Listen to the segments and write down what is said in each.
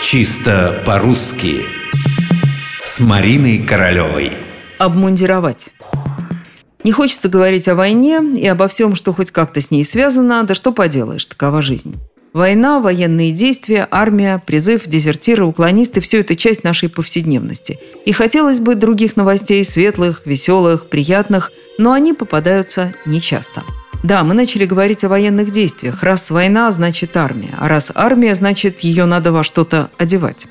Чисто по-русски С Мариной Королевой Обмундировать не хочется говорить о войне и обо всем, что хоть как-то с ней связано, да что поделаешь, такова жизнь. Война, военные действия, армия, призыв, дезертиры, уклонисты – все это часть нашей повседневности. И хотелось бы других новостей, светлых, веселых, приятных, но они попадаются нечасто. Да, мы начали говорить о военных действиях. Раз война, значит армия. А раз армия, значит ее надо во что-то одевать.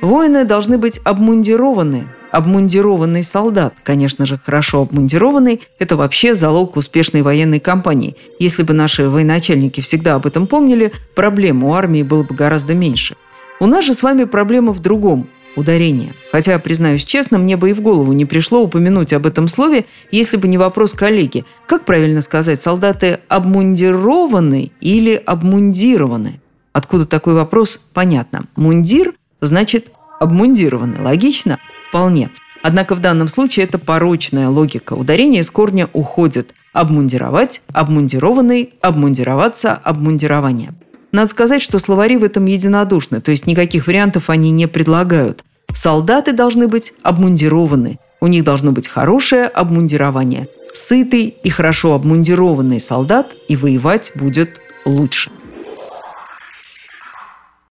Воины должны быть обмундированы. Обмундированный солдат, конечно же, хорошо обмундированный, это вообще залог успешной военной кампании. Если бы наши военачальники всегда об этом помнили, проблем у армии было бы гораздо меньше. У нас же с вами проблема в другом ударение. Хотя, признаюсь честно, мне бы и в голову не пришло упомянуть об этом слове, если бы не вопрос коллеги. Как правильно сказать, солдаты обмундированы или обмундированы? Откуда такой вопрос? Понятно. Мундир значит обмундированы. Логично? Вполне. Однако в данном случае это порочная логика. Ударение из корня уходит. Обмундировать, обмундированный, обмундироваться, обмундирование. Надо сказать, что словари в этом единодушны, то есть никаких вариантов они не предлагают. Солдаты должны быть обмундированы. У них должно быть хорошее обмундирование. Сытый и хорошо обмундированный солдат и воевать будет лучше.